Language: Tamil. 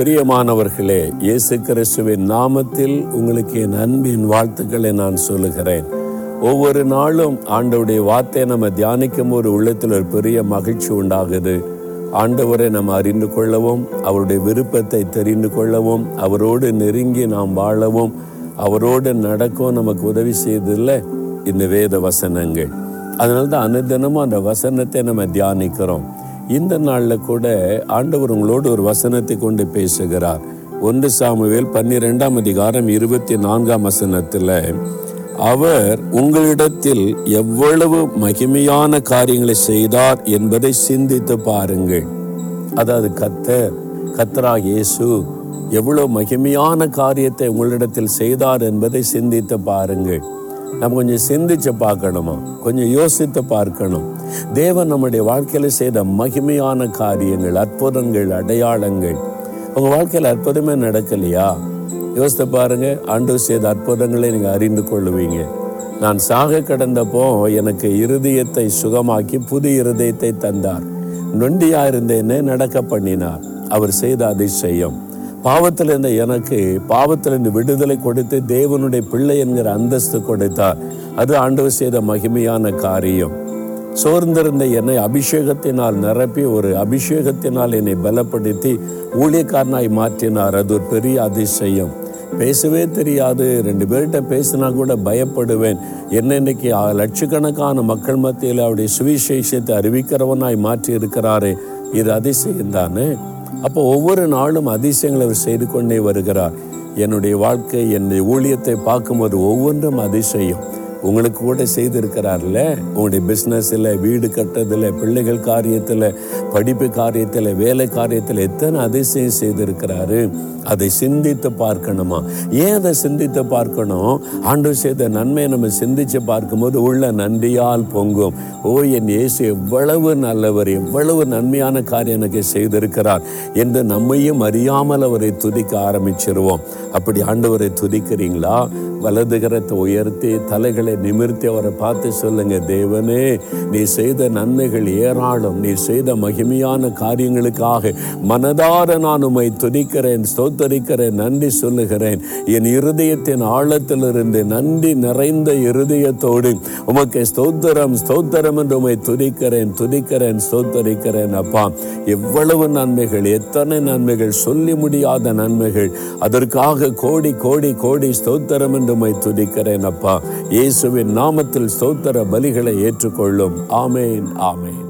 பிரியமானவர்களே இயேசு கிறிஸ்துவின் நாமத்தில் உங்களுக்கு என் அன்பின் வாழ்த்துக்களை நான் சொல்லுகிறேன். ஒவ்வொரு நாளும் ஆண்டவுடைய வார்த்தையை நம்ம தியானிக்கும் ஒரு உள்ளத்தில் ஒரு பெரிய மகிழ்ச்சி உண்டாகுது. ஆண்டவரை நம்ம அறிந்து கொள்ளவும் அவருடைய விருப்பத்தை தெரிந்து கொள்ளவும் அவரோடு நெருங்கி நாம் வாழவும் அவரோடு நடக்கவும் நமக்கு உதவி செய்ததில்லை இந்த வேத வசனங்கள். அதனால தான் அனுதினமும் அந்த வசனத்தை நம்ம தியானிக்கிறோம். இந்த நாளில் கூட ஆண்டவர் உங்களோடு ஒரு வசனத்தை கொண்டு பேசுகிறார். ஒன்று சாமுவேல் பன்னிரெண்டாம் அதிகாரம் இருபத்தி நான்காம் வசனத்தில் அவர் உங்களிடத்தில் எவ்வளவு மகிமையான காரியங்களை செய்தார் என்பதை சிந்தித்து பாருங்கள். அதாவது கத்தர் கத்தரா இயேசு எவ்வளவு மகிமையான காரியத்தை உங்களிடத்தில் செய்தார் என்பதை சிந்தித்து பாருங்கள். நம்ம கொஞ்சம் சிந்திச்சு பார்க்கணுமா? கொஞ்சம் யோசித்து பார்க்கணும். தேவன் நம்முடைய வாழ்க்கையில செய்த மகிமையான காரியங்கள் அற்புதங்கள் அடையாளங்கள். உங்க வாழ்க்கையில அற்புதமே நடக்கலையா? யோசித்து பாருங்க ஆண்டு செய்த அற்புதங்களை நீங்க அறிந்து கொள்ளுவீங்க. நான் சாக கடந்தப்போ எனக்கு இருதயத்தை சுகமாக்கி புது இருதயத்தை தந்தார். நொண்டியா இருந்தேன்னு நடக்க பண்ணினார். அவர் செய்த அதிசயம். பாவத்தில் இருந்த எனக்கு பாவத்திலிருந்து விடுதலை கொடுத்து தேவனுடைய பிள்ளை என்கிற அந்தஸ்து கொடுத்தார். அது ஆண்டவர் செய்த மகிமையான காரியம். சோர்ந்திருந்த என்னை அபிஷேகத்தினால் நிரப்பி ஒரு அபிஷேகத்தினால் என்னை பலப்படுத்தி ஊழியக்காரனாய் மாற்றினார். அது ஒரு பெரிய அதிசயம். பேசவே தெரியாது. ரெண்டு பேர்கிட்ட பேசினா கூட பயப்படுவேன். என்ன இன்னைக்கு லட்சக்கணக்கான மக்கள் மத்தியில் அவருடைய சுவிசேஷத்தை அறிவிக்கிறவனாய் மாற்றி இருக்கிறாரே. இது அதிசயம் தானே? அப்போ ஒவ்வொரு நாளும் அதிசயங்களை அவர் செய்து கொண்டே வருகிறார். என்னுடைய வாழ்க்கை என்னுடைய ஊழியத்தை பார்க்கும்போது ஒவ்வொன்றும் அதிசயம். உங்களுக்கு கூட செய்திருக்கிறார்ல? உங்களுடைய பிஸ்னஸில் வீடு கட்டுறதுல பிள்ளைகள் காரியத்தில் படிப்பு காரியத்தில் வேலை காரியத்தில் எத்தனை அதிசயம் செய்திருக்கிறாரு? அதை சிந்தித்து பார்க்கணுமா? ஏன் அதை சிந்தித்து பார்க்கணும்? ஆண்டு செய்த நன்மையை நம்ம சிந்திச்சு பார்க்கும்போது உள்ள நன்றியால் பொங்கும். ஓ என் இயேசு எவ்வளவு நல்லவர் எவ்வளவு நன்மையான காரியம் எனக்கு செய்திருக்கிறார் என்று நம்மையும் அறியாமல் அவரை துதிக்க ஆரம்பிச்சிருவோம். அப்படி ஆண்டவரை துதிக்கிறீங்களா? வலதுகரத்தை உயர்த்தி தலைகளை நிமிர்த்தி அவரை பார்த்து சொல்லுங்க தேவனே நீ செய்த நன்மைகள் ஏராளம். நீ செய்த மகிமையான காரியங்களுக்காக மனதார நான் உம்மை துதிக்கிறேன் ஸ்தோத்தரிக்கிறேன் நன்றி சொல்லுகிறேன். என் இருதயத்தின் ஆழத்திலிருந்து நன்றி நிறைந்த இருதயத்தோடு உமக்கு ஸ்தோத்திரம் ஸ்தோத்திரம் என்று உம்மை துதிக்கிறேன் துதிக்கிறேன் ஸ்தோத்தரிக்கிறேன் அப்பா. எவ்வளவு நன்மைகள் எத்தனை நன்மைகள் சொல்லி முடியாத நன்மைகள். அதற்காக கோடி கோடி கோடி ஸ்தோத்திரம் என்று உம்மை துதிக்கிறேன் அப்பா. இயேசுவின் நாமத்தில் சௌத்தர பலிகளை ஏற்றுக்கொள்ளும். ஆமேன் ஆமேன்.